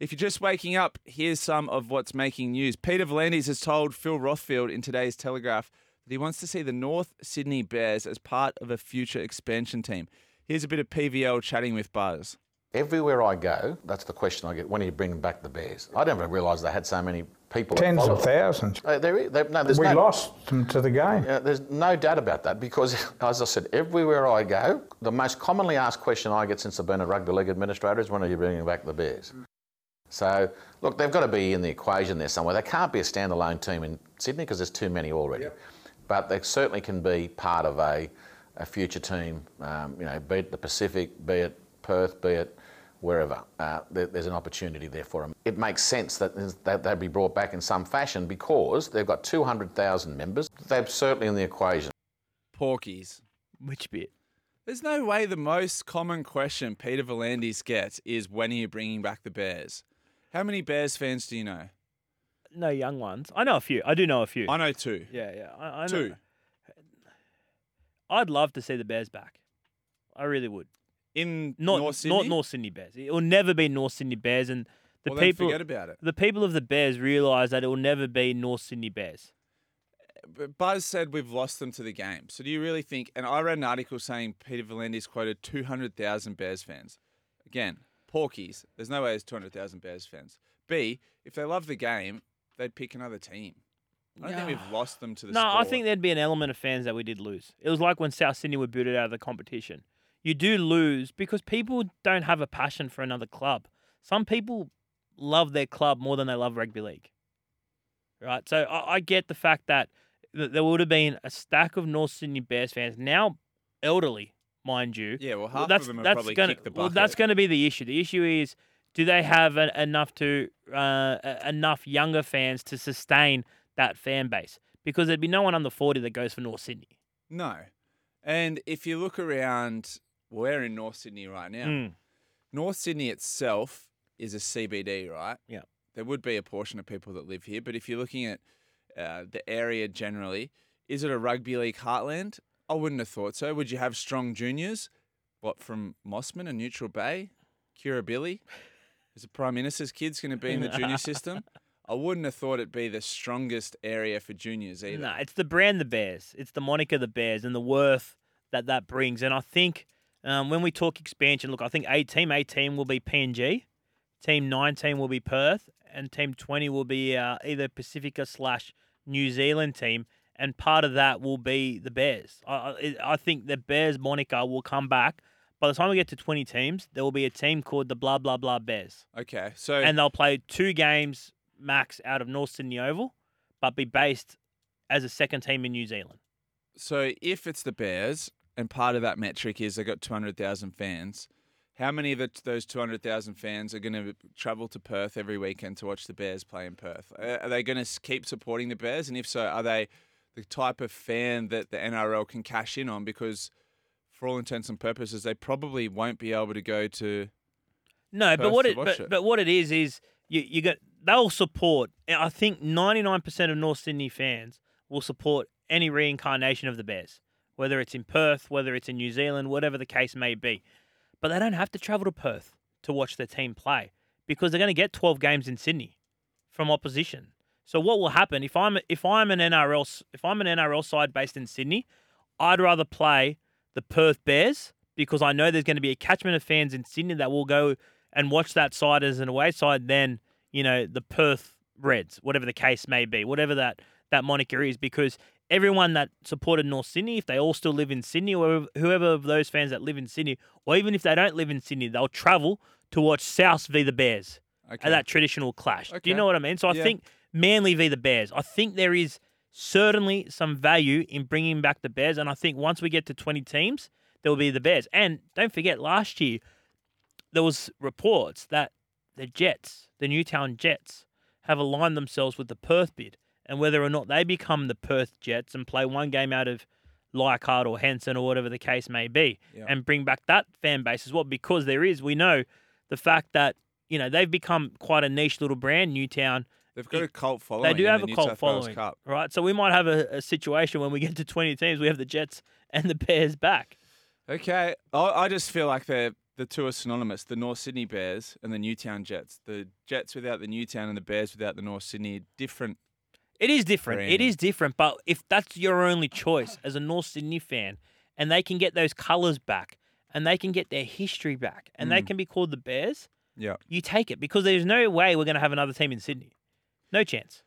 If you're just waking up, here's some of what's making news. Peter V'Landys has told Phil Rothfield in today's Telegraph that he wants to see the North Sydney Bears as part of a future expansion team. Here's a bit of PVL chatting with Buzz. Everywhere I go, that's the question I get. When are you bringing back the Bears? I never realised they had so many people. Tens of thousands. Uh, there, there, no, there's We no, lost them to the game. uh, there's no doubt about that because, as I said, everywhere I go, the most commonly asked question I get since I've been a rugby league administrator is when are you bringing back the Bears? So, look, they've got to be in the equation there somewhere. They can't be a standalone team in Sydney because there's too many already. But they certainly can be part of a, a future team, um, you know, be it the Pacific, be it Perth, be it wherever. Uh, there, there's an opportunity there for them. It makes sense that, that they'd be brought back in some fashion because they've got 200,000 members. They're certainly in the equation. Porkies. Which bit? There's no way the most common question Peter V'Landys gets is when are you bringing back the Bears? How many Bears fans do you know? No young ones. I know a few. I do know a few. I know two. yeah, yeah. I, I know. Two. I'd love to see the Bears back. I really would. In Not North Sydney? not North Sydney Bears. It will never be North Sydney Bears, and the well, people forget about it. the people of the Bears realise that it will never be North Sydney Bears. But Buzz said we've lost them to the game. So do you really think? And I read an article saying Peter V'Landys quoted 200,000 Bears fans. Again, Porkies. There's no way there's 200,000 Bears fans. B, if they love the game, they'd pick another team. I don't think we've lost them to the No, I think there'd be an element of fans that we did lose. It was like when South Sydney were booted out of the competition. You do lose because people don't have a passion for another club. Some people love their club more than they love rugby league. Right? So I, I get the fact that th- there would have been a stack of North Sydney Bears fans, now elderly, mind you. Yeah, well, Well, half that's of them have that's probably gonna, kicked the Well, that's going to be the issue. The issue is, do they have an, enough to uh, enough younger fans to sustain that fan base? Because there'd be no one under forty that goes for North Sydney. No. And if you look around, we're in North Sydney right now. Mm. North Sydney itself is a CBD, right? Yeah. There would be a portion of people that live here, but if you're looking at uh, the area generally, is it a rugby league heartland? I wouldn't have thought so. Would you have strong juniors? What from Mosman and Neutral Bay, Kirribilli? Is the Prime Minister's kids going to be in the junior system? I wouldn't have thought it'd be the strongest area for juniors either. No, it's the brand the Bears. It's the moniker the Bears and the worth that that brings. And I think um, when we talk expansion, look, I think eight team eighteen will be PNG, team nineteen will be Perth, and team twenty will be uh, either Pacifica slash New Zealand team. And part of that will be the Bears. I, I, I think the Bears moniker will come back. By the time we get to 20 teams, there will be a team called the blah, blah, blah Bears. Okay, so And they'll play two games max out of North Sydney Oval, but be based as a second team in New Zealand. So if it's the Bears, and part of that metric is they've got 200,000 fans, how many of the, those 200,000 fans are going to travel to Perth every weekend to watch the Bears play in Perth? Are they going to keep supporting the Bears? And if so, are they the type of fan that the NRL can cash in on? Because for all intents and purposes, they probably won't be able to go to. No, but what it but, it. but what it is is you you got they'll support. I think 99% of North Sydney fans will support any reincarnation of the Bears, whether it's in Perth, whether it's in New Zealand, whatever the case may be. But they don't have to travel to Perth to watch their team play because they're going to get 12 games in Sydney from opposition. So what will happen if I'm if I'm an NRL if I'm an NRL side based in Sydney, I'd rather play the Perth Bears because I know there's going to be a catchment of fans in Sydney that will go and watch that side as an away side than you know the Perth Reds, whatever the case may be, whatever that that moniker is, because everyone that supported North Sydney, if they all still live in Sydney, or whoever- of those fans that live in Sydney, or even if they don't live in Sydney, they'll travel to watch South v the Bears Okay. at that traditional clash. Do you know what I mean? So I Yeah. think Manly v the Bears. I think there is certainly some value in bringing back the Bears, and I think once we get to twenty teams, there will be the Bears. And don't forget, last year there was reports that the Jets, the Newtown Jets, have aligned themselves with the Perth bid, and whether or not they become the Perth Jets and play one game out of Leichhardt or Henson or whatever the case may be, Yeah. and bring back that fan base as well. Because there is, we know the fact that you know they've become quite a niche little brand, Newtown. They've got a cult following. They do have a New cult South following, right? So we might have a, a situation when we get to twenty teams, we have the Jets and the Bears back. Okay, I, I just feel like they're the two are synonymous. The North Sydney Bears and the Newtown Jets. The Jets without the Newtown and the Bears without the North Sydney. Different. It is different. It Brand. is different. But if that's your only choice as a North Sydney fan, and they can get those colours back, and they can get their history back, and they Mm. can be called the Bears, Yeah. you take it because there's no way we're going to have another team in Sydney. No chance.